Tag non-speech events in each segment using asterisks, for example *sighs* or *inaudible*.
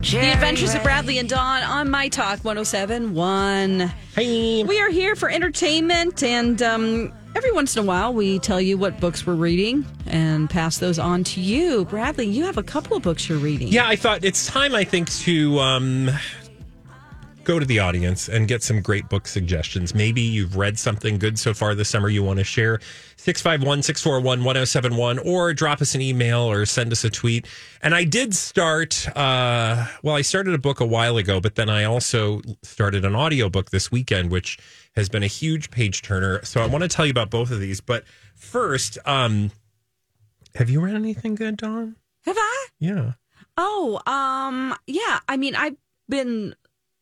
The Adventures of Bradley and Dawn on My Talk 1071. Hey. We are here for entertainment, and um, every once in a while we tell you what books we're reading and pass those on to you. Bradley, you have a couple of books you're reading. Yeah, I thought it's time, I think, to um, go to the audience and get some great book suggestions. Maybe you've read something good so far this summer you want to share. 651 641 1071, or drop us an email or send us a tweet. And I did start, uh, well, I started a book a while ago, but then I also started an audiobook this weekend, which has been a huge page turner. So I want to tell you about both of these. But first, um, have you read anything good, Dawn? Have I? Yeah. Oh, um, yeah. I mean, I've been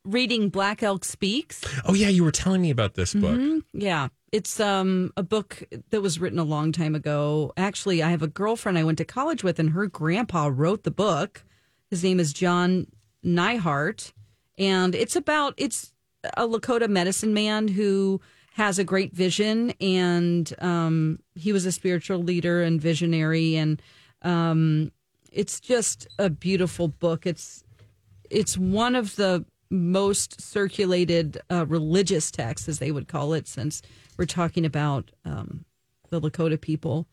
reading Black Elk Speaks. Oh yeah, you were telling me about this book. Mhm. Yeah. It's um a book that was written a long time ago. Actually, I have a girlfriend I went to college with and her grandpa wrote the book. His name is John Neihardt and it's about it's a Lakota medicine man who has a great vision and um he was a spiritual leader and visionary and um it's just a beautiful book. It's it's one of the most circulated uh, religious texts, as they would call it, since we're talking about um, the Lakota people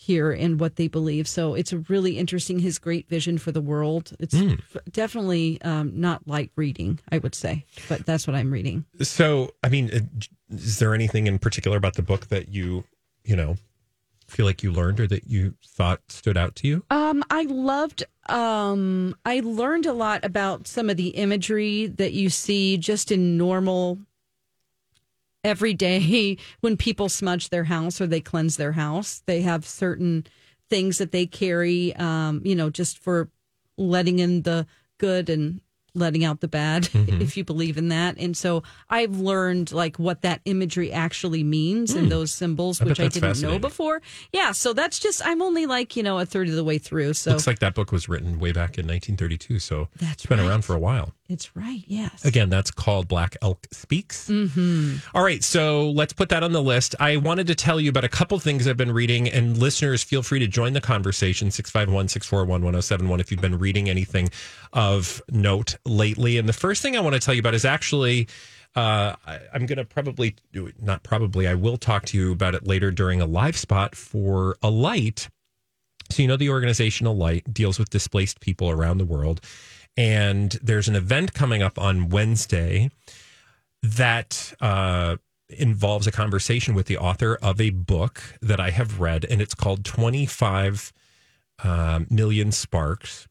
here and what they believe. So it's a really interesting. His great vision for the world. It's f- definitely um, not light reading, I would say, but that's what I'm reading. So, I mean, uh, is there anything in particular about the book that you, you know, feel like you learned or that you thought stood out to you? Um, I loved. Um, I learned a lot about some of the imagery that you see just in normal, every day *laughs* when people smudge their house or they cleanse their house. They have certain things that they carry. Um, you know, just for letting in the good and letting out the bad, *laughs* Mm-hmm. if you believe in that. And so I've learned like what that imagery actually means and those symbols. I which I didn't know before. Yeah, so that's just I'm only like you know a third of the way through. So Looks like that book was written way back in 1932, so That's it's been right. around for a while. It's right, yes. Again, that's called Black Elk Speaks. Mm-hmm. right, so let's put that on the list. I wanted to tell you about a couple things I've been reading, and listeners, feel free to join the conversation 651 641 1071 if you've been reading anything of note lately. And the first thing I want to tell you about is actually. Uh, I, I'm going to probably, not probably, I will talk to you about it later during a live spot for Alight. So, you know, the organization Alight deals with displaced people around the world. And there's an event coming up on Wednesday that uh, involves a conversation with the author of a book that I have read, and it's called 25 uh, Million Sparks.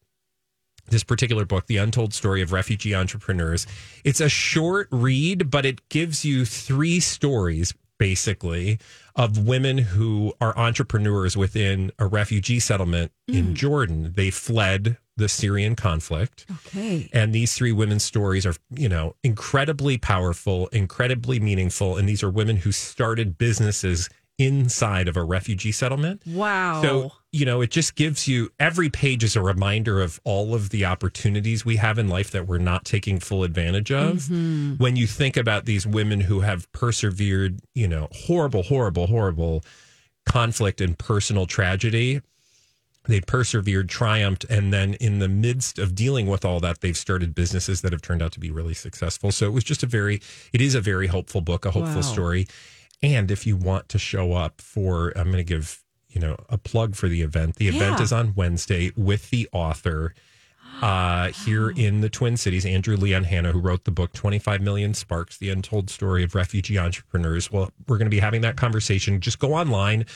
This particular book, The Untold Story of Refugee Entrepreneurs, it's a short read, but it gives you three stories basically of women who are entrepreneurs within a refugee settlement in Jordan. They fled the Syrian conflict. Okay. And these three women's stories are, you know, incredibly powerful, incredibly meaningful. And these are women who started businesses inside of a refugee settlement. Wow. So, you know, it just gives you every page is a reminder of all of the opportunities we have in life that we're not taking full advantage of. Mm-hmm. When you think about these women who have persevered, you know, horrible, horrible, horrible conflict and personal tragedy, they persevered, triumphed, and then in the midst of dealing with all that, they've started businesses that have turned out to be really successful. So it was just a very, it is a very hopeful book, a hopeful Wow. story. And if you want to show up for, I'm going to give you know a plug for the event. The event Yeah. is on Wednesday with the author uh, here in the Twin Cities, Andrew Leon Hanna, who wrote the book 25 Million Sparks, The Untold Story of Refugee Entrepreneurs. Well, we're going to be having that conversation. Just go online,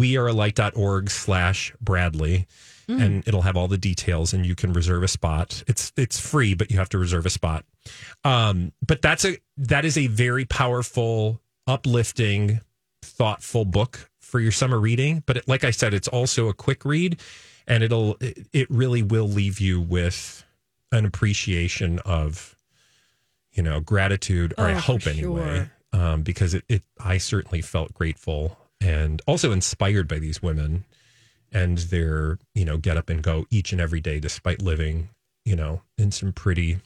wearealight.org slash Bradley, and it'll have all the details and you can reserve a spot. It's it's free, but you have to reserve a spot. Um, but that's a that is a very powerful, uplifting, thoughtful book for your summer reading. But it, like I said, it's also a quick read, and it'll it, it really will leave you with an appreciation of, you know, gratitude, or I Oh, for hope anyway, sure. um, because it, it, I certainly felt grateful and also inspired by these women and their, you know, get up and go each and every day despite living, you know, in some pretty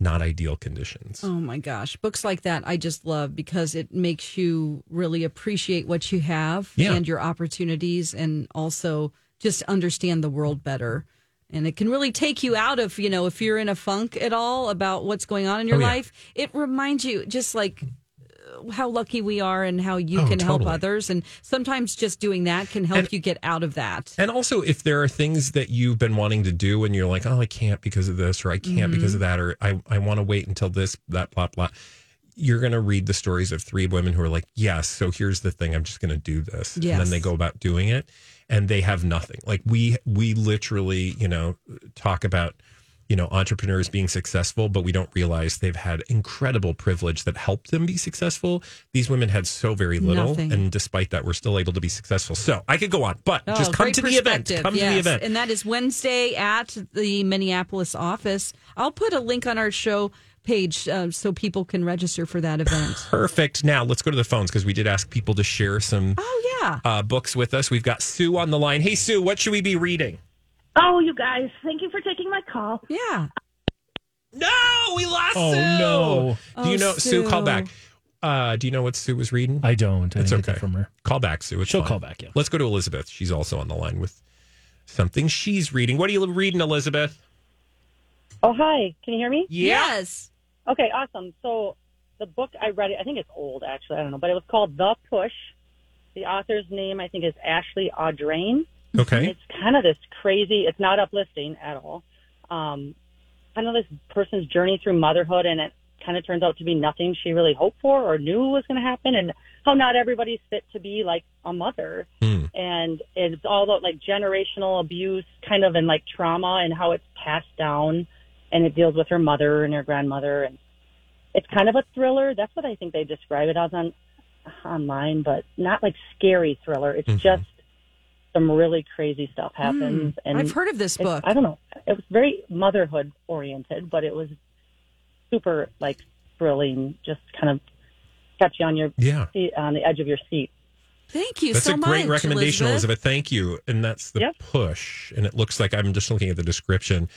not ideal conditions. Oh my gosh. Books like that I just love because it makes you really appreciate what you have Yeah. and your opportunities and also just understand the world better. And it can really take you out of, you know, if you're in a funk at all about what's going on in your Oh, yeah. life, it reminds you just like how lucky we are and how you Oh, can help others. And sometimes just doing that can help And- you get out of that. And also, if there are things that you've been wanting to do and you're like, oh, I can't because of this, or I can't because Mm-hmm. of that, or I, I want to wait until this, that, blah, blah, you're going to read the stories of three women who are like, yes, so here's the thing, I'm just going to do this. And then they go about doing it and they have nothing. Like we, we literally, you know, talk about, you know, entrepreneurs being successful, but we don't realize they've had incredible privilege that helped them be successful. These women had so very little. Nothing. And despite that, we're still able to be successful. So I could go on, but Oh, just come to the event. Come to the event. And that is Wednesday at the Minneapolis office. I'll put a link on our show page uh, so people can register for that event. Perfect. Now let's go to the phones because we did ask people to share some Oh, yeah. uh, books with us. We've got Sue on the line. Hey, Sue, what should we be reading? Oh, you guys, thank you for taking my call. Yeah. No, we lost Oh, Sue. no. Do you Oh, know Sue? Call back. Uh, do you know what Sue was reading? I don't. I it's okay. from her. Call back, Sue. It's She'll fine. call back, yeah. Let's go to Elizabeth. She's also on the line with something she's reading. What are you reading, Elizabeth? Oh, hi. Can you hear me? Yes. Okay, awesome. So the book I read, I think it's old actually. I don't know, but it was called The Push. The author's name I think is Ashley Audrain. Okay. It's kind of this crazy. It's not uplifting at all. Um, kind of this person's journey through motherhood, and it kind of turns out to be nothing she really hoped for or knew was going to happen, and how not everybody's fit to be like a mother. Hmm. And it's all about like generational abuse, kind of, and like trauma, and how it's passed down. And it deals with her mother and her grandmother, and it's kind of a thriller. That's what I think they describe it as on online, but not like scary thriller. It's Mhm. just some really crazy stuff happens. and Hmm. I've heard of this book. I don't know. It was very motherhood oriented, but it was super like thrilling. Just kind of catch you on your Yeah. seat, on the edge of your seat. Thank you That's so a great much, recommendation, Elizabeth. Thank you. And that's the Yep. push. And it looks like I'm just looking at the description.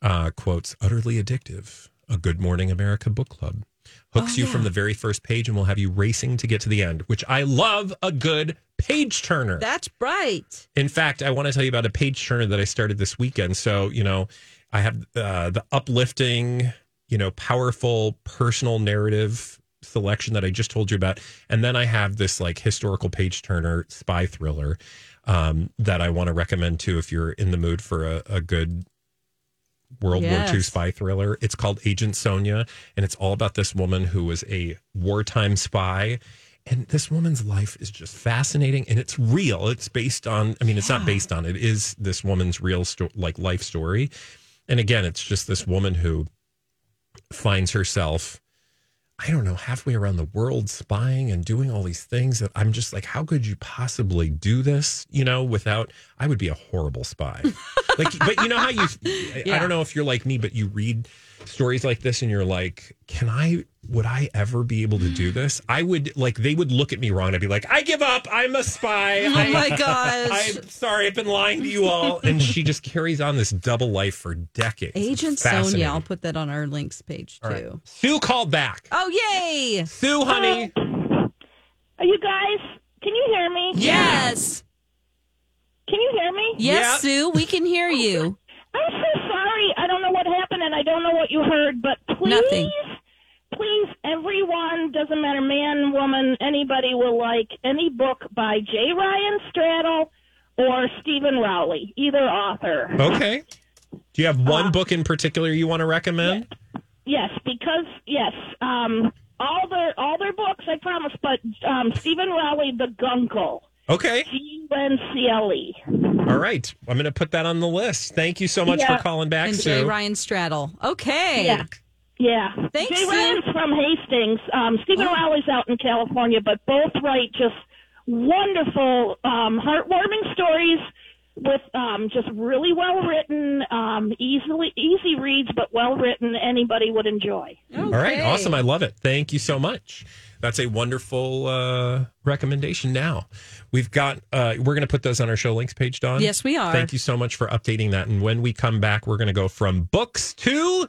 Uh, quotes utterly addictive. A Good Morning America book club hooks Oh, you yeah. from the very first page and will have you racing to get to the end. Which I love. A good page turner. That's right. In fact, I want to tell you about a page turner that I started this weekend. So, you know, I have uh, the uplifting, you know, powerful personal narrative selection that I just told you about. And then I have this like historical page turner spy thriller um, that I want to recommend too if you're in the mood for a, a good World War II spy thriller. It's called Agent Sonia, and it's all about this woman who was a wartime spy. And this woman's life is just fascinating, and it's real. It's based on. I mean, it's not based on. It is this woman's real sto- like life story. And again, it's just this woman who finds herself. I don't know, halfway around the world spying and doing all these things that I'm just like, how could you possibly do this? You know, without, I would be a horrible spy. *laughs* like, but you know how you, I- I don't know if you're like me, but you read stories like this and you're like, can I, would I ever be able to do this? I would, like, they would look at me wrong. I'd be like, I give up. I'm a spy. *laughs* Oh I, my *laughs* gosh. I'm sorry, I've been lying to you all. And she just carries on this double life for decades. It's Agent Sonia. I'll put that on our links page too. All right. Sue called back. Oh, yay. Sue, honey. Are you guys? Can you hear me? Yes. Can you hear me? Yes, Yeah. Sue, we can hear you. I'm so sorry. I don't know what happened, and I don't know what you heard, but please, Nothing. please, everyone, doesn't matter, man, woman, anybody will like any book by J. Ryan Stradal or Steven Rowley, either author. Okay. Do you have one book in particular you want to recommend? Yes, because yes, um, all their all their books, I promise. But um, Steven Rowley, The Guncle, Okay. G U N C L E. All right. I'm going to put that on the list. Thank you so much Yeah. for calling back, And Sue. J. Ryan Stradal. Okay. Yeah. Yeah. Thanks, Jay Sue. From Hastings. Um, Steven Oh. Rowley's out in California, but both write just wonderful, um, heartwarming stories with um, just really well written, um, easily easy reads, but well written. Anybody would enjoy. All right, awesome. I love it. Thank you so much. That's a wonderful uh, recommendation. Now we've got. Uh, we're going to put those on our show links page, Dawn. Yes, we are. Thank you so much for updating that. And when we come back, we're going to go from books to.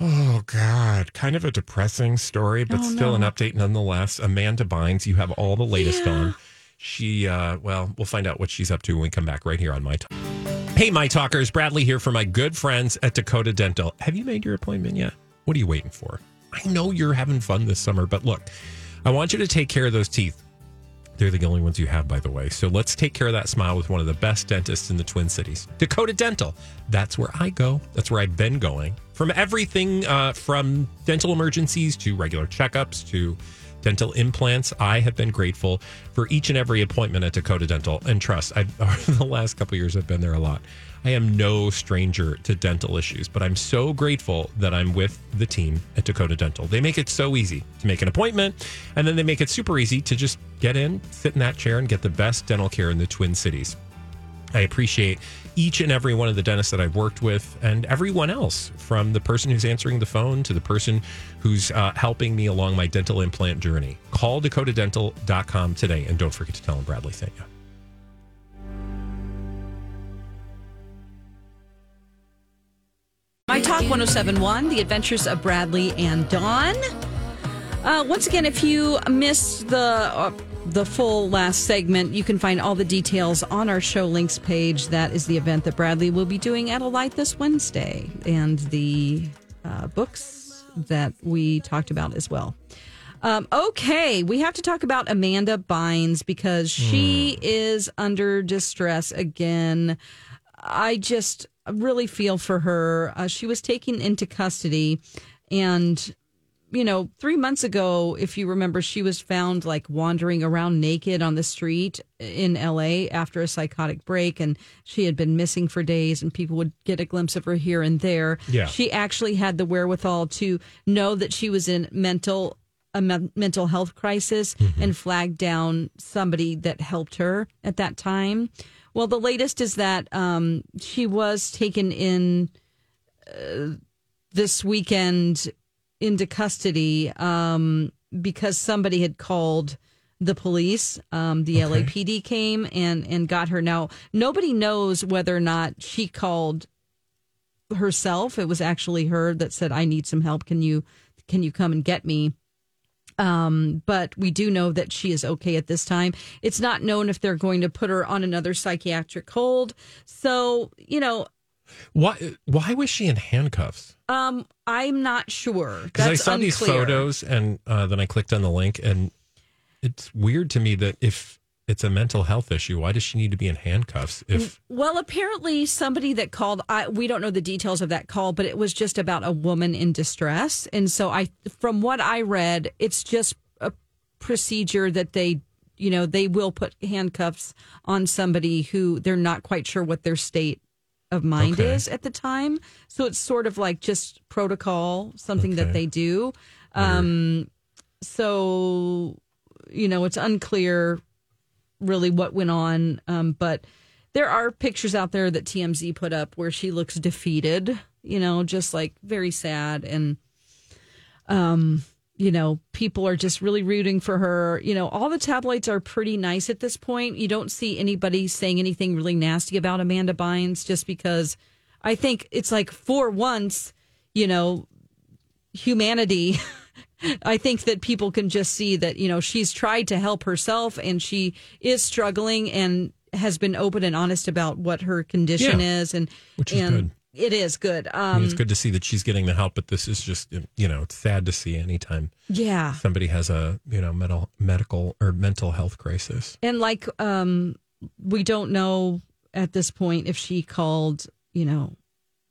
Oh God, kind of a depressing story, but Oh, still no. an update nonetheless. Amanda Bynes, you have all the latest on. She, uh, well, we'll find out what she's up to when we come back right here on My Talk. Hey, My Talkers, Bradley here for my good friends at Dakota Dental. Have you made your appointment yet? What are you waiting for? I know you're having fun this summer, but look, I want you to take care of those teeth. They're the only ones you have, by the way. So let's take care of that smile with one of the best dentists in the Twin Cities, Dakota Dental. That's where I go. That's where I've been going. From everything uh, from dental emergencies to regular checkups to dental implants, I have been grateful for each and every appointment at Dakota Dental. And trust, I've, *laughs* the last couple years, I've been there a lot. I am no stranger to dental issues, but I'm so grateful that I'm with the team at Dakota Dental. They make it so easy to make an appointment, and then they make it super easy to just get in, sit in that chair, and get the best dental care in the Twin Cities. I appreciate each and every one of the dentists that I've worked with and everyone else from the person who's answering the phone to the person who's uh, helping me along my dental implant journey. Call dakotadental.com today and don't forget to tell them Bradley sent you. My Talk 1071, The Adventures of Bradley and Dawn. Uh, once again, if you missed the uh, the full last segment, you can find all the details on our show links page. That is the event that Bradley will be doing at Alight this Wednesday, and the uh, books that we talked about as well. Um, okay, we have to talk about Amanda Bynes because she is under distress again. I just really feel for her. Uh, she was taken into custody, and you know, three months ago, if you remember, she was found like wandering around naked on the street in LA after a psychotic break, and she had been missing for days, and people would get a glimpse of her here and there. Yeah. She actually had the wherewithal to know that she was in mental a men- mental health crisis and flagged down somebody that helped her at that time. Well, the latest is that um, she was taken in uh, this weekend into custody um, because somebody had called the police. Um, the Okay. LAPD came and and got her. Now nobody knows whether or not she called herself. It was actually her that said, "I need some help. Can you can you come and get me?" Um, but we do know that she is okay at this time. It's not known if they're going to put her on another psychiatric hold. So, you know, Why, why was she in handcuffs? um, I'm not sure. Because I saw these photos and uh, then I clicked on the link, and it's weird to me that if it's a mental health issue, why does she need to be in handcuffs? If Well, apparently somebody that called, I, we don't know the details of that call, but it was just about a woman in distress. And so I, from what I read, it's just a procedure that they, you know, they will put handcuffs on somebody who they're not quite sure what their state of mind Okay. is at the time. So it's sort of like just protocol, something Okay. that they do. Um, so, you know, it's unclear really what went on. Um, but there are pictures out there that TMZ put up where she looks defeated, you know, just like very sad. And, um, you know, people are just really rooting for her. You know, all the tabloids are pretty nice at this point. You don't see anybody saying anything really nasty about Amanda Bynes just because I think it's like for once, you know, humanity. *laughs* I think that people can just see that, you know, she's tried to help herself and she is struggling and has been open and honest about what her condition Yeah. is and Which is and good. It is good. I Um mean, it's good to see that she's getting the help, but this is just you know it's sad to see anytime yeah. somebody has a you know mental medical or mental health crisis. And like um we don't know at this point if she called, you know,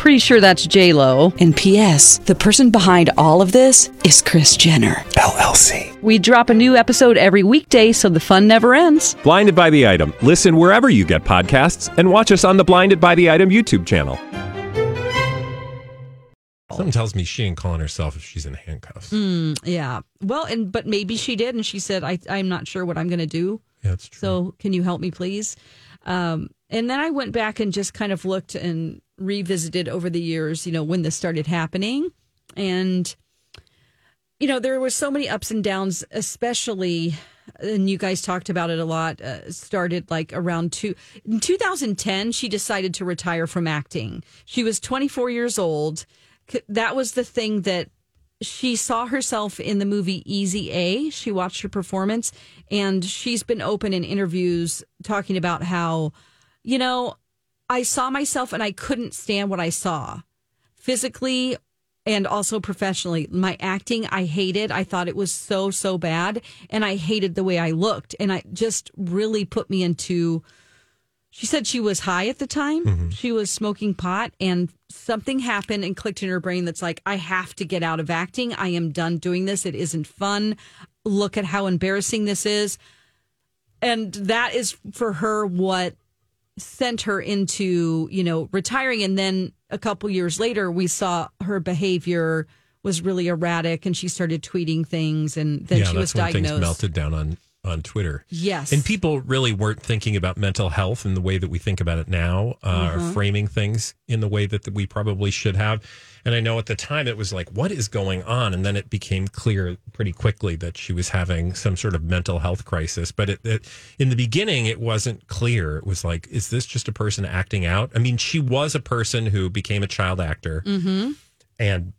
Pretty sure that's J Lo. And P.S. The person behind all of this is Kris Jenner LLC. We drop a new episode every weekday, so the fun never ends. Blinded by the item. Listen wherever you get podcasts, and watch us on the Blinded by the Item YouTube channel. Something tells me she ain't calling herself if she's in handcuffs. Yeah. Well, and but maybe she did, and she said, I, "I'm not sure what I'm going to do." Yeah, that's true. So can you help me, please? Um, and then I went back and just kind of looked and revisited over the years, you know, when this started happening. And, you know, there were so many ups and downs, especially, and you guys talked about it a lot, uh, started like around two, in 2010, she decided to retire from acting. She was 24 years old. That was the thing that she saw herself in the movie Easy A. She watched her performance and she's been open in interviews talking about how, you know, I saw myself and I couldn't stand what I saw physically and also professionally. My acting, I hated. I thought it was so, so bad. And I hated the way I looked. And I just really put me into. She said she was high at the time. Mm-hmm. She was smoking pot, and something happened and clicked in her brain that's like, I have to get out of acting. I am done doing this. It isn't fun. Look at how embarrassing this is. And that is for her what sent her into, you know, retiring. And then a couple years later, we saw her behavior was really erratic and she started tweeting things and then yeah, she was when things diagnosed. melted down on on Twitter. Yes. And people really weren't thinking about mental health in the way that we think about it now, uh, Mm-hmm. or framing things in the way that, that we probably should have. And I know at the time it was like, what is going on? And then it became clear pretty quickly that she was having some sort of mental health crisis. But it, it, in the beginning, it wasn't clear. It was like, is this just a person acting out? I mean, she was a person who became a child actor Mm-hmm. and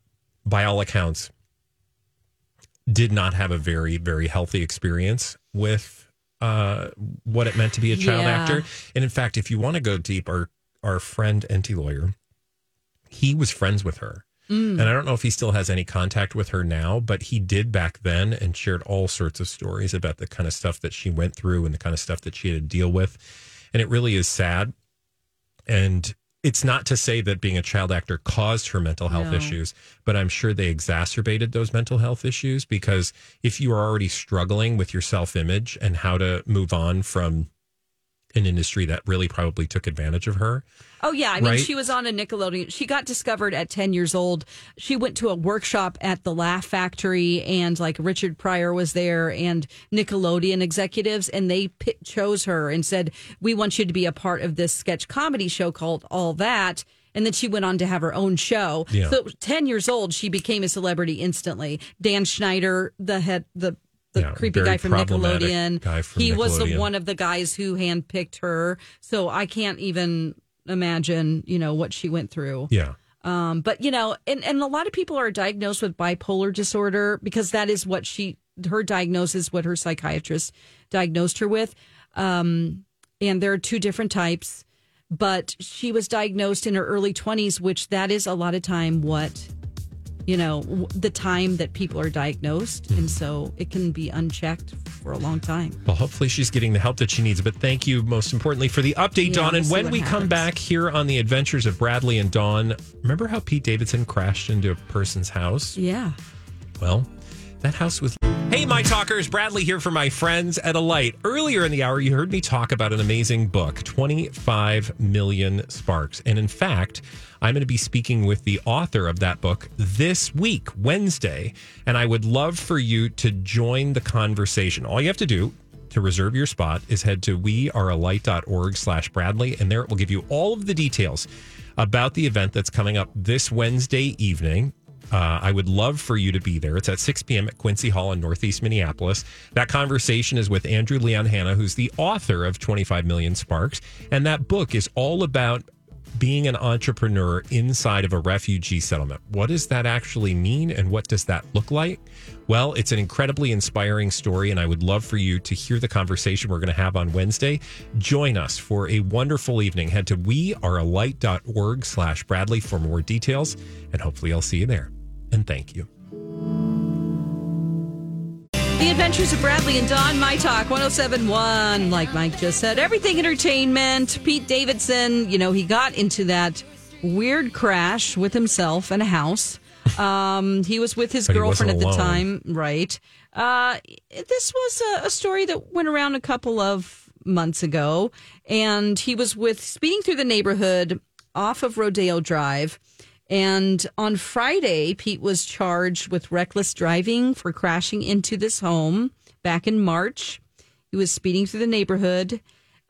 by all accounts did not have a very very healthy experience with uh, what it meant to be a child Yeah. actor and in fact if you want to go deep our our friend nt lawyer he was friends with her. Mm. And i don't know if he still has any contact with her now but he did back then and shared all sorts of stories about the kind of stuff that she went through and the kind of stuff that she had to deal with. And it really is sad. And it's not to say that being a child actor caused her mental health No. issues, but I'm sure they exacerbated those mental health issues because if you are already struggling with your self image and how to move on from an industry that really probably took advantage of her, Oh yeah, I mean Right? she was on a Nickelodeon. She got discovered at 10 years old. She went to a workshop at the Laugh Factory and like Richard Pryor was there and Nickelodeon executives and they chose her and said, "We want you to be a part of this sketch comedy show called All That." And then she went on to have her own show. Yeah. So 10 years old, she became a celebrity instantly. Dan Schneider, the head the the Yeah, creepy guy from Nickelodeon. guy from he was the one of the guys who handpicked her. So I can't even imagine, you know, what she went through. yeah. Um, but you know, and, and a lot of people are diagnosed with bipolar disorder because that is what she her diagnosis, what her psychiatrist diagnosed her with. Um, and there are two different types, but she was diagnosed in her early twenties, which that is a lot of time what you know w- the time that people are diagnosed, Mm-hmm. and so it can be unchecked for a long time. Well, hopefully she's getting the help that she needs. But thank you, most importantly, for the update, Yeah, Dawn. we'll And when we come back here on the adventures of Bradley and Dawn, remember how Pete Davidson crashed into a person's house? Yeah. Well, that house was. Hey, my talkers, Bradley here for my friends at Alight. Earlier in the hour, you heard me talk about an amazing book, 25 Million Sparks. And in fact, I'm going to be speaking with the author of that book this week, Wednesday. And I would love for you to join the conversation. All you have to do to reserve your spot is head to wearealight.org slash Bradley, and there it will give you all of the details about the event that's coming up this Wednesday evening. Uh, I would love for you to be there. It's at 6 p.m. at Quincy Hall in Northeast Minneapolis. That conversation is with Andrew Leon Hanna, who's the author of 25 Million Sparks. And that book is all about being an entrepreneur inside of a refugee settlement. What does that actually mean and what does that look like? Well, it's an incredibly inspiring story, and I would love for you to hear the conversation we're going to have on Wednesday. Join us for a wonderful evening. Head to wearealight.org slash Bradley for more details, and hopefully I'll see you there. And thank you. The Adventures of Bradley and Dawn, My Talk 1071. Like Mike just said, everything entertainment. Pete Davidson, you know, he got into that weird crash with himself and a house. *laughs* Um, he was with his girlfriend at the alone. time, right? Uh, this was a, a story that went around a couple of months ago, and he was with speeding through the neighborhood off of Rodeo Drive. And on Friday, Pete was charged with reckless driving for crashing into this home back in March. He was speeding through the neighborhood.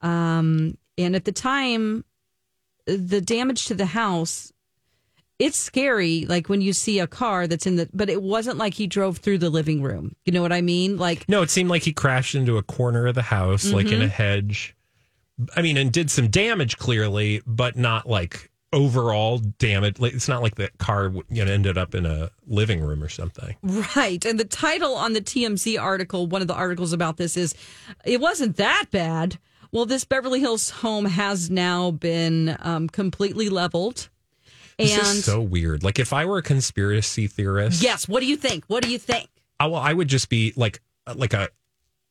Um, and at the time, the damage to the house, it's scary. Like when you see a car that's in the, but it wasn't like he drove through the living room. You know what I mean? Like, No, it seemed like he crashed into a corner of the house, like Mm-hmm. in a hedge. I mean, and did some damage clearly, but not like overall damage. It's not like the car you know, ended up in a living room or something. Right. And the title on the TMZ article, one of the articles about this is it wasn't that bad. Well, this Beverly Hills home has now been um, completely leveled. This and is so weird. Like, if I were a conspiracy theorist, yes, what do you think? What do you think? I, well, I would just be like, like a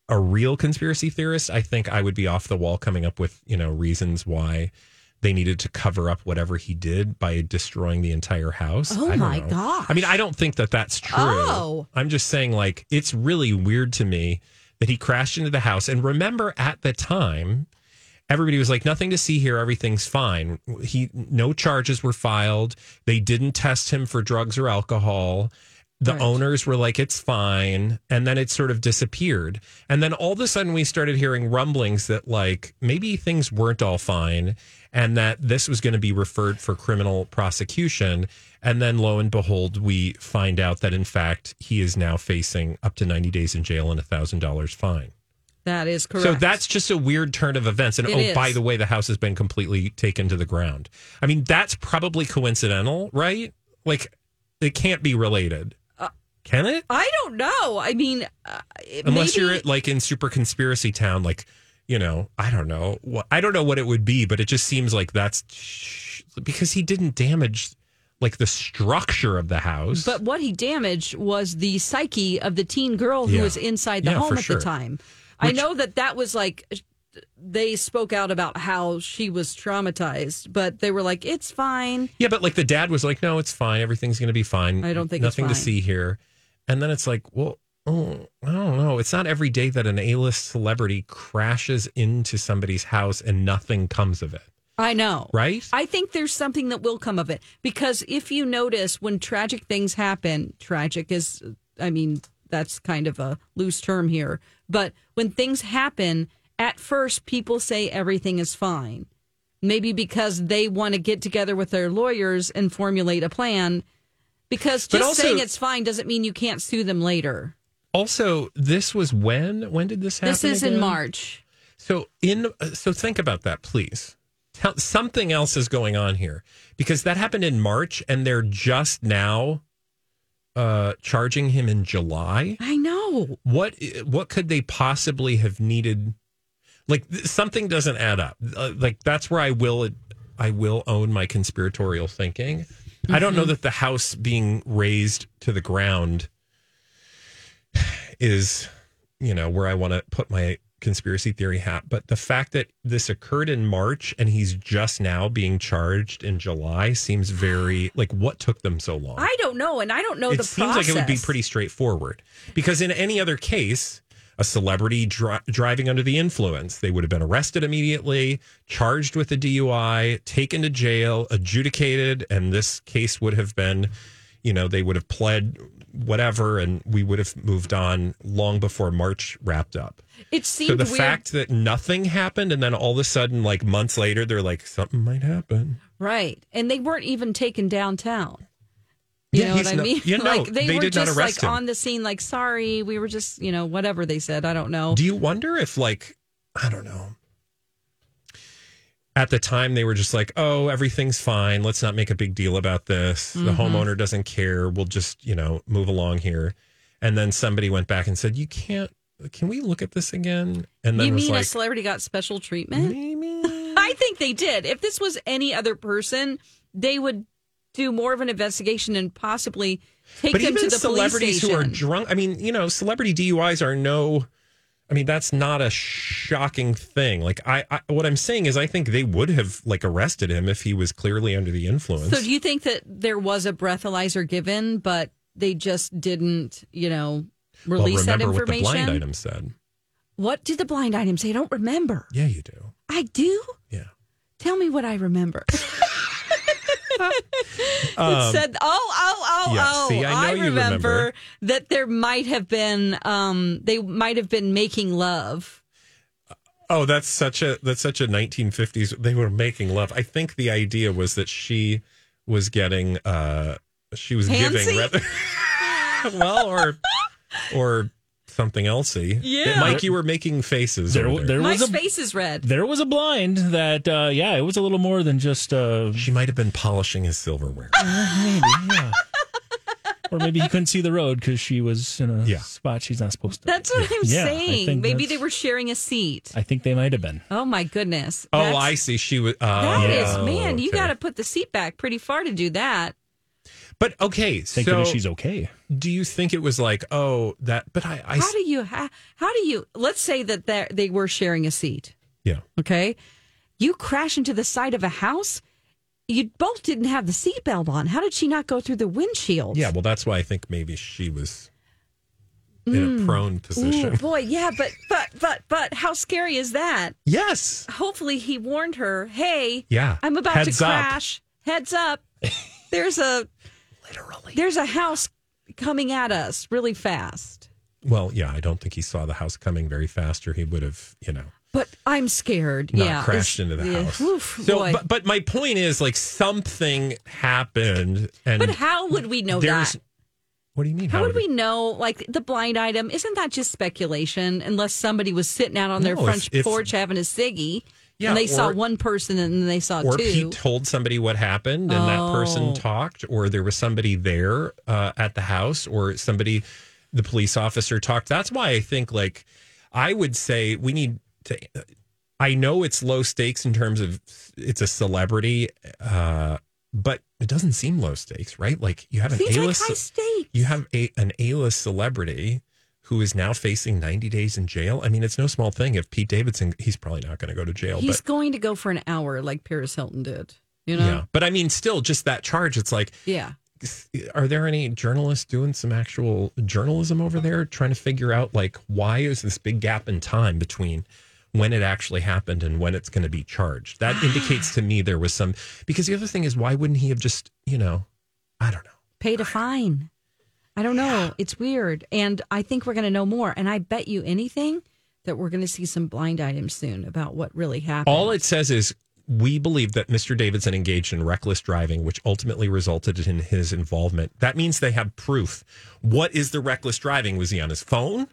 a real conspiracy theorist. I think I would be off the wall coming up with you know reasons why they needed to cover up whatever he did by destroying the entire house. Oh I don't my gosh. I mean, I don't think that that's true. Oh. I'm just saying, like, it's really weird to me that he crashed into the house. And remember, at the time, everybody was like, nothing to see here. Everything's fine. He, no charges were filed. They didn't test him for drugs or alcohol. The Right. owners were like, it's fine. And then it sort of disappeared. And then all of a sudden, we started hearing rumblings that, like, maybe things weren't all fine and that this was going to be referred for criminal prosecution. And then lo and behold, we find out that, in fact, he is now facing up to 90 days in jail and a $1,000 fine. That is correct. So that's just a weird turn of events. And It oh, is. by the way, the house has been completely taken to the ground. I mean, that's probably coincidental, right? Like, it can't be related. Can it? I don't know. I mean, uh, Unless maybe, you're like in super conspiracy town, like, you know, I don't know. What I don't know what it would be, but it just seems like that's because he didn't damage like the structure of the house. But what he damaged was the psyche of the teen girl who Yeah. was inside the Yeah, home at sure. the time. I know that that was like they spoke out about how she was traumatized, but they were like, "It's fine." Yeah, but like the dad was like, "No, it's fine. Everything's going to be fine. I don't think it's nothing to see here." And then it's like, well, oh, I don't know. It's not every day that an A-list celebrity crashes into somebody's house and nothing comes of it, I know, right? I think there's something that will come of it because if you notice when tragic things happen, tragic is, I mean, that's kind of a loose term here, but when things happen, at first people say everything is fine. Maybe because they want to get together with their lawyers and formulate a plan. Because just also- saying it's fine doesn't mean you can't sue them later. Also, this was when? When did this happen? This is in? March. So in so think about that, please. Tell, something else is going on here because that happened in March, and they're just now uh charging him in July. I know. what what could they possibly have needed like something doesn't add up uh, like that's where i will i will own my conspiratorial thinking i don't know that the house being razed to the ground is you know where i want to put my conspiracy theory hat but the fact that this occurred in march and he's just now being charged in july seems *gasps* very like what took them so long I don't know. And I don't know it the seems process. like it would be pretty straightforward because in any other case a celebrity dri- driving under the influence they would have been arrested immediately charged with a dui taken to jail adjudicated and this case would have been you know they would have pled whatever, and we would have moved on long before March wrapped up. It So seemed the weird, fact that nothing happened, and then all of a sudden, like months later, they're like, something might happen. right? And they weren't even taken downtown. You Yeah, know what I not- mean? you *laughs* know, like they, they were did not just arrest like him. on the scene, like sorry, we were just you know whatever they said. I don't know. Do you wonder if, like, I don't know. At the time, they were just like, "Oh, everything's fine. Let's not make a big deal about this. The Mm-hmm. homeowner doesn't care. We'll just, you know, move along here." And then somebody went back and said, "You can't. Can we look at this again?" And then you mean a celebrity got special treatment? "Maybe." *laughs* I think they did. If this was any other person, they would do more of an investigation and possibly take but them even to the police celebrities station. who are drunk, I mean, you know, celebrity DUIs are no. I mean, that's not a shocking thing. Like, I, I, what I'm saying is, I think they would have like arrested him if he was clearly under the influence. so, do you think that there was a breathalyzer given, but they just didn't, you know, well, release that remember what the information? blind item said. What did the blind item say? I don't remember. Yeah, you do. I do. Yeah. Tell me what I remember. *laughs* it Um, said, "Oh, oh, oh, yeah, oh." see, I you remember, remember. that there might have been, um, they might have been making love. Oh, that's such a that's such a 1950s. They were making love. I think the idea was that she was getting uh she was Pansy? giving rather *laughs* well or or something elsey. Yeah. Mike, you were making faces. There, over there. there My was a face is red. there was a blind that uh, yeah, it was a little more than just uh, She might have been polishing his silverware. *laughs* maybe yeah. or maybe he couldn't see the road because she was in a Yeah. spot she's not supposed to. That's what I'm Yeah, saying. think Maybe they were sharing a seat. I think they might have been. Oh my goodness. oh, That's- I see. She was. Uh, That is, oh, man, you okay. got to put the seat back pretty far to do that. But okay, Thank so goodness she's okay. do you think it was like, oh, that? But I, I How do you, how, how do you, let's say that they're- they were sharing a seat. yeah. Okay. You crash into the side of a house. You both didn't have the seatbelt on. How did she not go through the windshield? Yeah, well, that's why I think maybe she was in a mm. prone position. Ooh, boy, yeah, but but but but how scary is that? Yes. Hopefully, he warned her. Hey, Yeah. I'm about Heads to up." crash. Heads up! There's a Literally. there's a house coming at us really fast. Well, yeah, I don't think he saw the house coming very fast, or he would have, you know, But I'm scared. not yeah, crashed into the yeah, house. oof, so, boy. but, but my point is, like, something happened, and But how would we know that? What do you mean? How would we know? Like the blind item, isn't that just speculation? Unless somebody was sitting out on their No, front if- if- porch having a ciggy, Yeah, and they saw one person and then they saw Or two. he told somebody what happened, and that person Oh. talked, or there was somebody there uh, at the house, or somebody, the police officer talked. That's why I think, like, I would say we need to. I know it's low stakes in terms of it's a celebrity, uh, but it doesn't seem low stakes, right? Like you have an A list. stakes. you have a an A list celebrity who is now facing 90 days in jail. I mean, it's no small thing. If Pete Davidson, he's probably not going to go to jail, He's but going to go for an hour like Paris Hilton did. You yeah. know? But I mean, still, just that charge. It's like, Yeah. are there any journalists doing some actual journalism over there, trying to figure out like why is this big gap in time between? When it actually happened and when it's going to be charged. That *sighs* indicates to me there was some. Because the other thing is, why wouldn't he have just, you know, I don't know. Paid a fine. I don't know. It's weird. And I think we're going to know more. And I bet you anything that we're going to see some blind items soon about what really happened. All it says is we believe that Mr. Davidson engaged in reckless driving, which ultimately resulted in his involvement. That means they have proof. What is the reckless driving? Was he on his phone?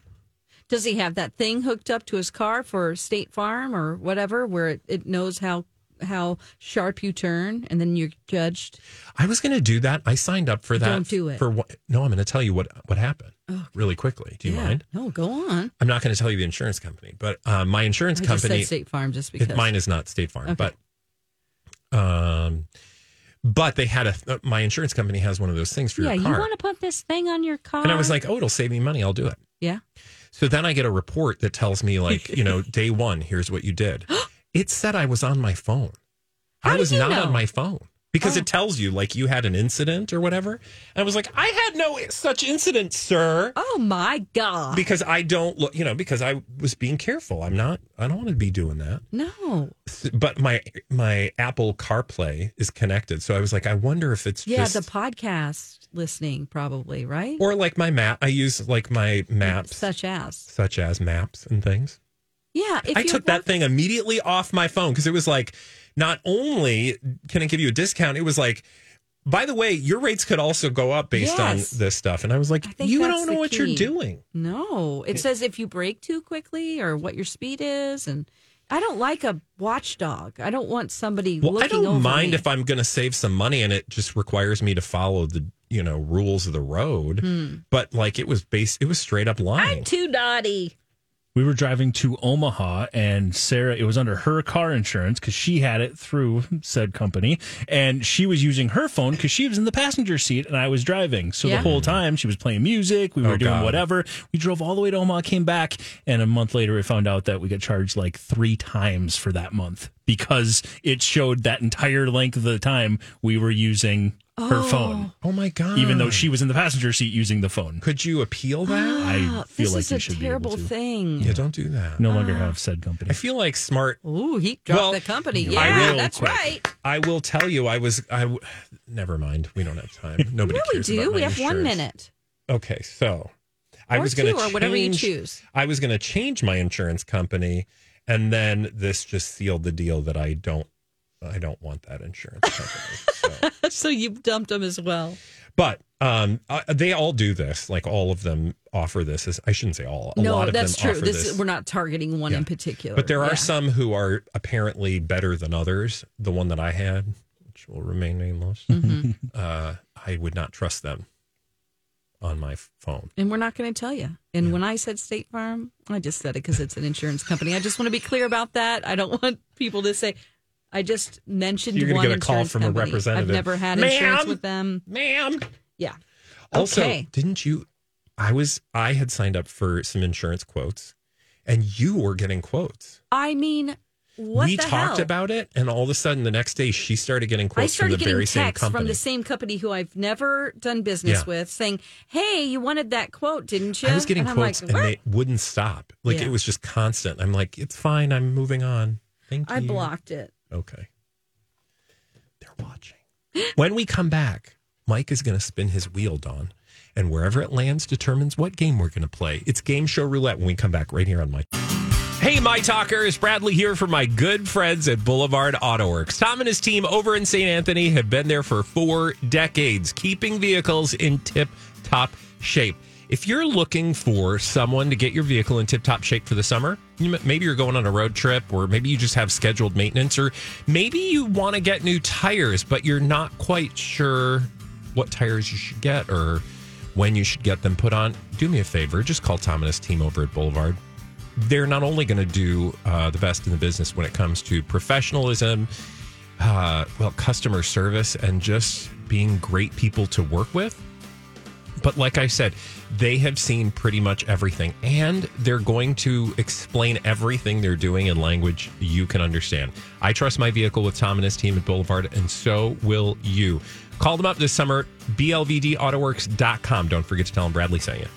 Does he have that thing hooked up to his car for State Farm or whatever, where it, it knows how how sharp you turn, and then you're judged? I was going to do that. I signed up for that. Don't do it. For what? No, I'm going to tell you what what happened really quickly. Do you Yeah. mind? No, go on. I'm not going to tell you the insurance company, but uh, my insurance I company. State Farm just it- because. mine is not State Farm, Okay. but um, but they had a. Uh, my insurance company has one of those things for yeah, your you want to put this thing on your car? and I was like, oh, it'll save me money. I'll do it. yeah. So then I get a report that tells me, like, you know, *laughs* day one, here's what you did. *gasps* *gasps* It said I was on my phone. How I was not know? on my phone because oh. it tells you like you had an incident or whatever. And I was like, I had no such incident, sir. Oh my god! Because I don't look, you know, because I was being careful. I'm not. I don't want to be doing that. no. But my my Apple CarPlay is connected, so I was like, I wonder if it's Yeah, just the podcast listening probably right. or like my map. I use like my maps, Such as such as maps and things. Yeah. If I took that thing immediately off my phone because it was like, not only can it give you a discount, it was like, by the way, your rates could also go up based Yes. on this stuff. And I was like, I you don't know what key. you're doing. No, it says if you brake too quickly or what your speed is, and I don't like a watchdog. I don't want somebody Well, I don't over mind me. if I'm going to save some money and it just requires me to follow the you know rules of the road. Hmm. But like it was base, it was straight up lying. I'm too naughty. We were driving to Omaha, and Sarah, it was under her car insurance because she had it through said company, and she was using her phone because she was in the passenger seat and I was driving. So Yeah. the whole time she was playing music, we were Oh, doing God. whatever. We drove all the way to Omaha, came back, and a month later we found out that we got charged like three times for that month because it showed that entire length of the time we were using her phone, oh my god! even though she was in the passenger seat using the phone. could you appeal that? I feel Ah, this like is you a should terrible be able to. thing. yeah, don't do that. No longer have said company. I feel like smart. Ooh, he dropped Well, the company. I Yeah, will that's quick. right. I will tell you, I was. I w- never mind. We don't have time. *laughs* Nobody No, we do. about We my have one minute Okay, so I or was going to or whatever you choose. I was going to change my insurance company, and then this just sealed the deal that I don't. I don't want that insurance company. so. *laughs* so you dumped them as well. But um, uh, they all do this. Like all of them offer this. As, I shouldn't say all. A no, lot of that's them true. offer This, this. we're not targeting one Yeah. in particular. But there are Yeah. some who are apparently better than others. The one that I had, which will remain nameless, Mm-hmm. uh, I would not trust them on my phone. And we're not going to tell you. And when I said State Farm, I just said it because it's an insurance company. I just want to be clear about that. I don't *laughs* want people to say. I just mentioned You're gonna one get a call from a representative. I've never had Ma'am? insurance with them. Ma'am. Yeah. Also, Okay. didn't you? I was. I had signed up for some insurance quotes, and you were getting quotes. I mean, what we talked hell? about it, and all of a sudden, the next day, she started getting quotes from the getting very same company. from the same company who I've never done business Yeah. with saying, "Hey, you wanted that quote, didn't you?" I was getting and quotes, like, and they wouldn't stop. Like Yeah. it was just constant. I'm like, it's fine. I'm moving on. Thank you. I blocked it. Okay. They're watching. when we come back, Mike is going to spin his wheel, Dawn, and wherever it lands determines what game we're going to play. It's game show roulette when we come back right here on Mike. Hey, my talkers. Bradley here for my good friends at Boulevard Auto Works. Tom and his team over in St. Anthony have been there for four decades, keeping vehicles in tip top shape. If you're looking for someone to get your vehicle in tip top shape for the summer, maybe you're going on a road trip, or maybe you just have scheduled maintenance, or maybe you want to get new tires, but you're not quite sure what tires you should get or when you should get them put on, do me a favor. Just call Tom and his team over at Boulevard they're not only going to do uh, the best in the business when it comes to professionalism, uh, well, customer service, and just being great people to work with. But like I said, they have seen pretty much everything, and they're going to explain everything they're doing in language you can understand. I trust my vehicle with Tom and his team at Boulevard, and so will you. Call them up this summer, blvdautoworks.com. Don't forget to tell them Bradley sent you.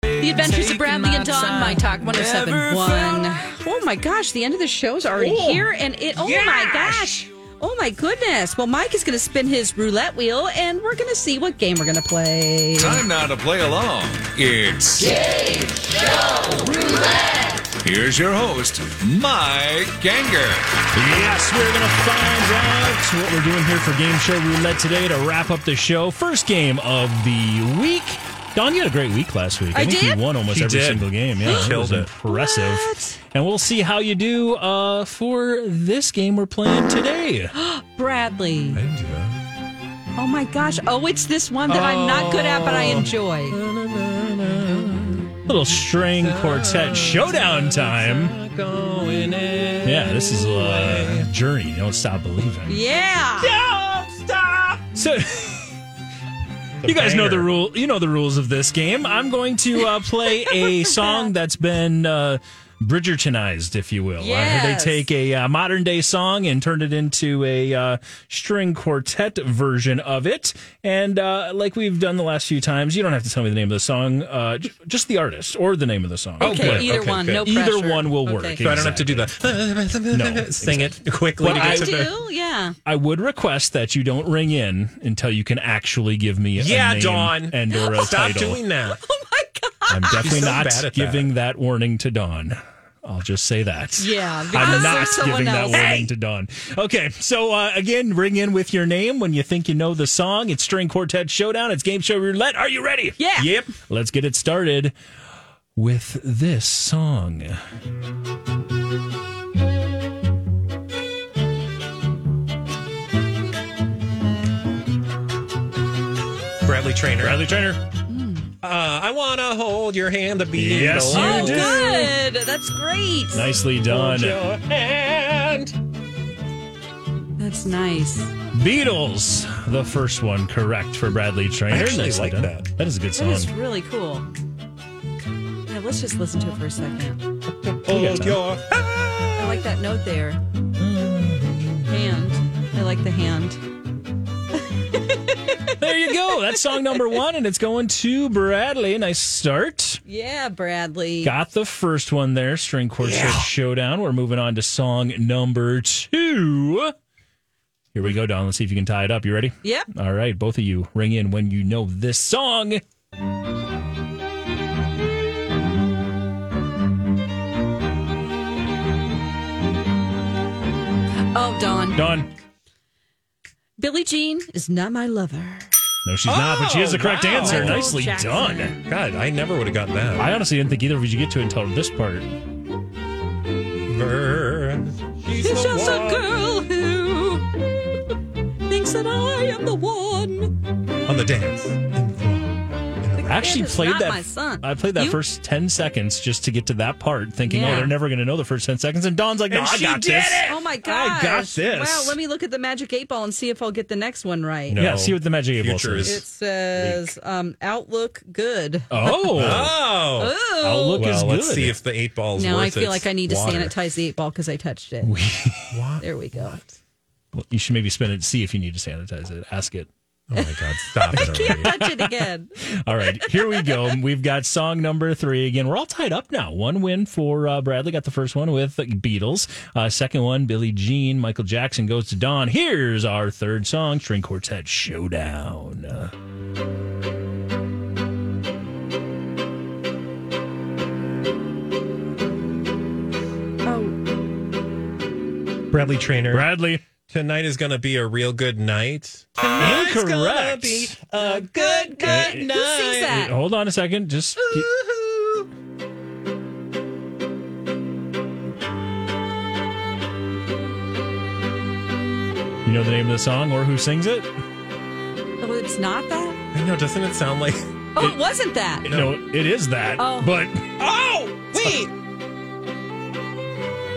The Adventures of Bradley and Dawn, My Talk 1071. Oh my gosh, the end of the show's already here. And it, oh my gosh. Oh my goodness. Well, Mike is going to spin his roulette wheel and we're going to see what game we're going to play. Time now to play along. It's Game Show Roulette. Here's your host, Mike Ganger. Yes, we're going to find out what we're doing here for Game Show Roulette today to wrap up the show. First game of the week. Dawn, you had a great week last week. I think did? you won almost He every did. single game. Yeah, He it was killed it. impressive. What? And we'll see how you do uh, for this game we're playing today. *gasps* Bradley. I didn't do that. Oh my gosh. Oh, it's this one that I'm not good at, but I enjoy. Little string quartet showdown time. Yeah, this is a journey. Don't stop believing. Yeah. Don't stop. So. *laughs* You guys know the rule. You know the rules of this game. I'm going to uh, play a *laughs* song that's been uh, Bridgertonized, if you will. Uh, they take a uh, modern day song and turn it into a uh, string quartet version of it. And uh, like we've done the last few times, you don't have to tell me the name of the song, uh, j- just the artist or the name of the song. Okay, good. either Okay, one, good. no Either one will work. Okay. So I don't have to do Exactly. the No, *laughs* sing it quickly Well, to get I to the. do, yeah. I would request that you don't ring in until you can actually give me a Yeah, name Dawn. and or a Stop title. doing that. *laughs* Oh. I'm *laughs* definitely so not giving that. warning to Dawn. I'll just say that. Yeah, I'm not there's someone giving that else. warning to Dawn. Okay, so uh, again, ring in with your name when you think you know the song. It's String Quartet Showdown. It's Game Show Roulette. Are you ready? Yeah. Yep. Let's get it started with this song. Bradley Traynor. Bradley Traynor. Uh, I want to hold your hand, the Beatles. Yes, you Oh, do. good. That's great. Nicely done. Hold your hand. That's nice. Beatles, the first one correct for Bradley Traynor. I actually Nicely like done. that. That is a good That song. is really cool. Yeah, let's just listen to it for a second. Hold your I like that note there. Hand. I like the hand. You go. That's song number one, and it's going to Bradley. Nice start. Yeah, Bradley. Got the first one there, String Quartet Showdown. We're moving on to song number two. Here we go, Dawn. Let's see if you can tie it up. You ready? Yep. All right, both of you ring in when you know this song. Oh, Dawn. Dawn. Billie Jean is not my lover. No, she's not, but she is the oh, correct wow. answer. Michael Nicely Jackson. done. God, I never would have gotten that. I honestly didn't think either of you get to it until this part. She's It's the just a girl who thinks that I am the one. on the dance. I actually That is played that. my son. I played that You- first ten seconds just to get to that part, thinking, "Oh, they're never going to know the first ten seconds." And Dawn's like, "No, And I she got did this." it! Oh my god, I got this. Wow, let me look at the magic eight ball and see if I'll get the next one right. No. Yeah, see what the magic eight ball says. It says um, Outlook good. Oh, *laughs* Oh. Oh. Outlook well, is good. let's see if the eight ball's now I feel like I need to water. sanitize the eight ball because I touched it. *laughs* There we go. Well, you should maybe spend it. To see if you need to sanitize it. Ask it. Oh my God! Stop it I Can't touch it again. *laughs* All right, here we go. We've got song number three again. We're all tied up now. One win for uh, Bradley. Got the first one with the Beatles. Uh, second one, Billie Jean. Michael Jackson goes to Dawn. Here's our third song, String Quartet Showdown. Uh, Oh, Bradley Traynor. Bradley. Tonight is going to be a real good night. Tonight's gonna Incorrect. be a good, good Uh, who sings night. that? Hold on a second. Just keep- you know the name of the song or who sings it? oh, it's not that. I know, doesn't it sound like? Oh, it wasn't that. No, it is that. Oh. But Oh, wait.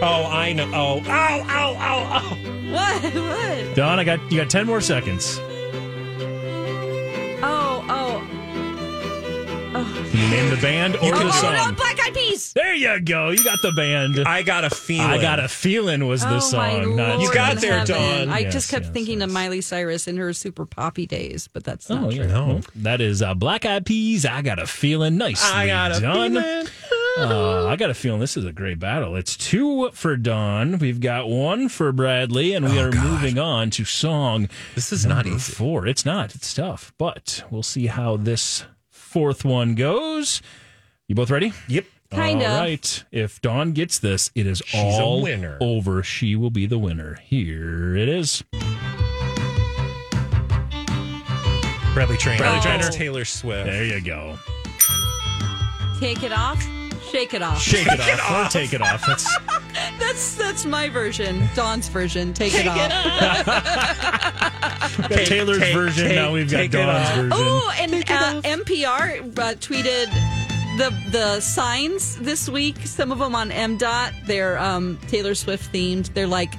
Oh, I know. Oh, ow, ow, ow, ow. What? *laughs* What? Dawn, I got you got ten more seconds. Oh, oh. Can you name the band or the can oh, do song? no, Black Eyed Peas. There you go. You got the band. I got a feeling. I got a feeling was the oh, my song. Not Lord You got in there, heaven. Dawn. I Yes, just kept yes, thinking of yes. Miley Cyrus in her super poppy days, but that's not Oh, true. yeah. No. That is uh, Black Eyed Peas. I got a feeling. Nicely I got a done. feeling. Uh, I got a feeling this is a great battle. It's two for Dawn. We've got one for Bradley, and we Oh, are God. moving on to song This is not number easy. four. It's not. It's tough, but we'll see how this fourth one goes. You both ready? Yep. Kind All of. right. If Dawn gets this, it is She's a all winner. over. She will be the winner. Here it is. Bradley Traynor. Bradley Traynor. That's Taylor Swift. There you go. Take it off, shake it off. Shake it off. Or take it off. That's *laughs* That's that's my version. Dawn's version. Take, it off. got Taylor's take- version. take- now we've got take it Dawn's off. version. Oh, and uh, NPR uh, tweeted the the signs this week. Some of them on MDOT. They're um, Taylor Swift themed. They're like,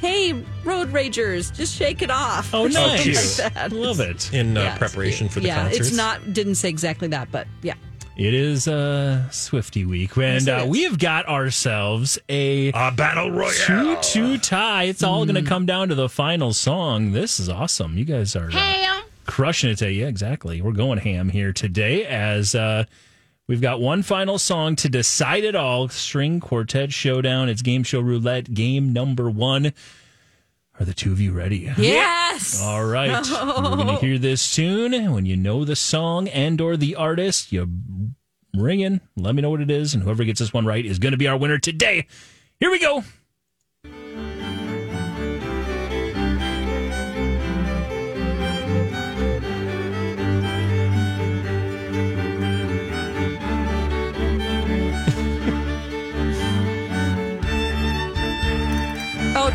"Hey, road ragers, just shake it off." Oh, or *laughs* something nice. like that. Love it. In uh, Yeah, it's preparation for the yeah, concerts. it's not didn't say exactly that, but yeah. It is uh, Swifty week, and uh, we have got ourselves a A battle royale. two-two tie. It's all going to come down to the final song. This is awesome. You guys are uh, crushing it today. Yeah, exactly. We're going ham here today as uh, we've got one final song to decide it all. String Quartet Showdown. It's Game Show Roulette, game number one. Are the two of you ready? Yes. All right. *laughs* We're going to hear this tune. When you know the song and or the artist, you ring in, let me know what it is, and whoever gets this one right is going to be our winner today. Here we go.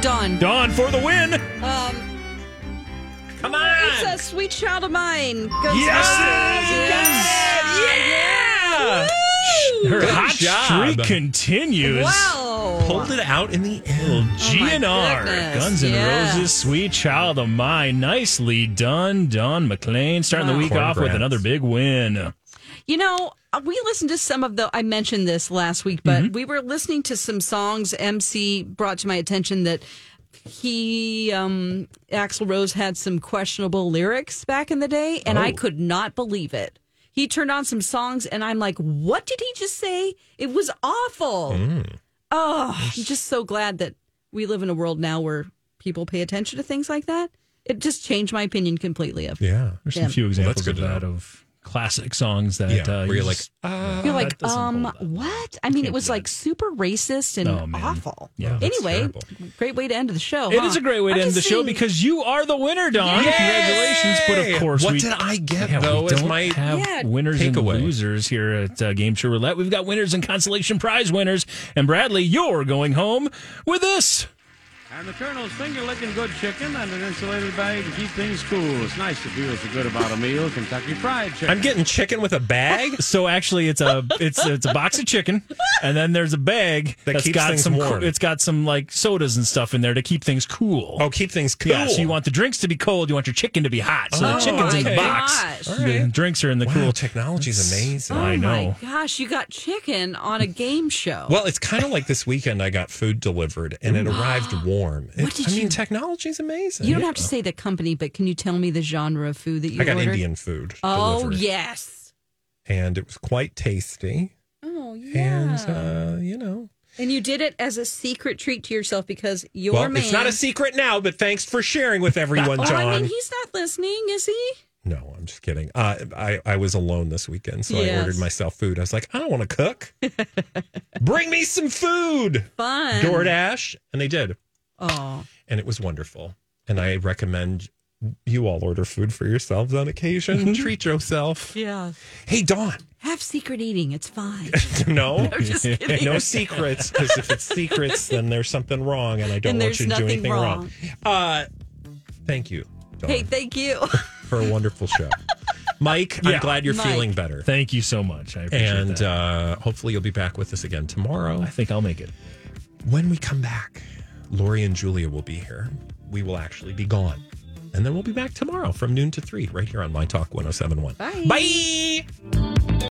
Dawn. Dawn for the win. Um, Come on. it's a sweet child of mine. Goes Yes, Yes. Yeah. Her Good hot job. streak continues. Wow. Pulled it out in the Little end. GNR, Guns N' yes. Roses, Sweet Child of Mine. Nicely done, Dawn McClain. Starting the Wow. week off with another big win. You know, we listened to some of the. I mentioned this last week, but we were listening to some songs. MC brought to my attention that he, um, Axl Rose, had some questionable lyrics back in the day, and I could not believe it. He turned on some songs, and I'm like, "What did he just say? It was awful." Mm. Oh, I'm just so glad that we live in a world now where people pay attention to things like that. It just changed my opinion completely. Of Yeah. There's Yeah. some few examples that's of that of classic songs that Yeah. uh, where you're you like, just- ah. You're like, um, what? I mean, it was like super racist and Oh, awful. Yeah. That's Anyway, terrible. great way to end the show. It huh? is a great way to I'm end the just show because you are the winner, Dawn. Yay! Congratulations! But of course, What we, did I get, yeah, though, we don't my have Yeah. winners and takeaway? losers here at uh, Game Show Roulette. We've got winners and consolation prize winners. And Bradley, you're going home with this. And the Colonel's finger licking good chicken and an insulated bag to keep things cool. It's nice to feel so good about a meal. Kentucky Fried Chicken. I'm getting chicken with a bag. *laughs* So actually, it's a it's it's a box of chicken, and then there's a bag That that's keeps got things some warm. it's got some like sodas and stuff in there to keep things cool. Oh, keep things cool. Yeah, so you want the drinks to be cold, you want your chicken to be hot. So Oh, the chicken's in the box. Gosh. The drinks are in the wow, cool. technology's amazing. Oh I know. Oh, my gosh, you got chicken on a game show. Well, it's kind of like this weekend. I got food delivered, and it arrived warm. It- What did I mean, technology is amazing. you don't have to say the company, but can you tell me the genre of food that you I got ordered? Indian food. Oh delivered, yes. and it was quite tasty. Oh yeah. And uh, you know, And you did it as a secret treat to yourself because your well, man. it's not a secret now, but thanks for sharing with everyone, Oh, John. I mean, he's not listening, is he? No, I'm just kidding. Uh, I I was alone this weekend, so I ordered myself food. I was like, I don't want to cook. *laughs* Bring me some food, Fun. DoorDash, and they did, Oh, and it was wonderful. And I recommend you all order food for yourselves on occasion. Treat yourself. yeah. Hey, Dawn. Have secret eating. It's fine. *laughs* No, *laughs* I'm just *laughs* kidding. no secrets. Because if it's secrets, then there's something wrong, and I don't And want you to do nothing anything wrong. Uh, thank you, Dawn, hey, thank you. for a wonderful show. Mike, Yeah. I'm glad you're Mike. feeling better. Thank you so much. I appreciate it. and that. uh, hopefully you'll be back with us again tomorrow. I think I'll make it. When we come back, Lori and Julia will be here. We will actually be gone. And then we'll be back tomorrow from noon to three, right here on My Talk 1071. Bye. Bye.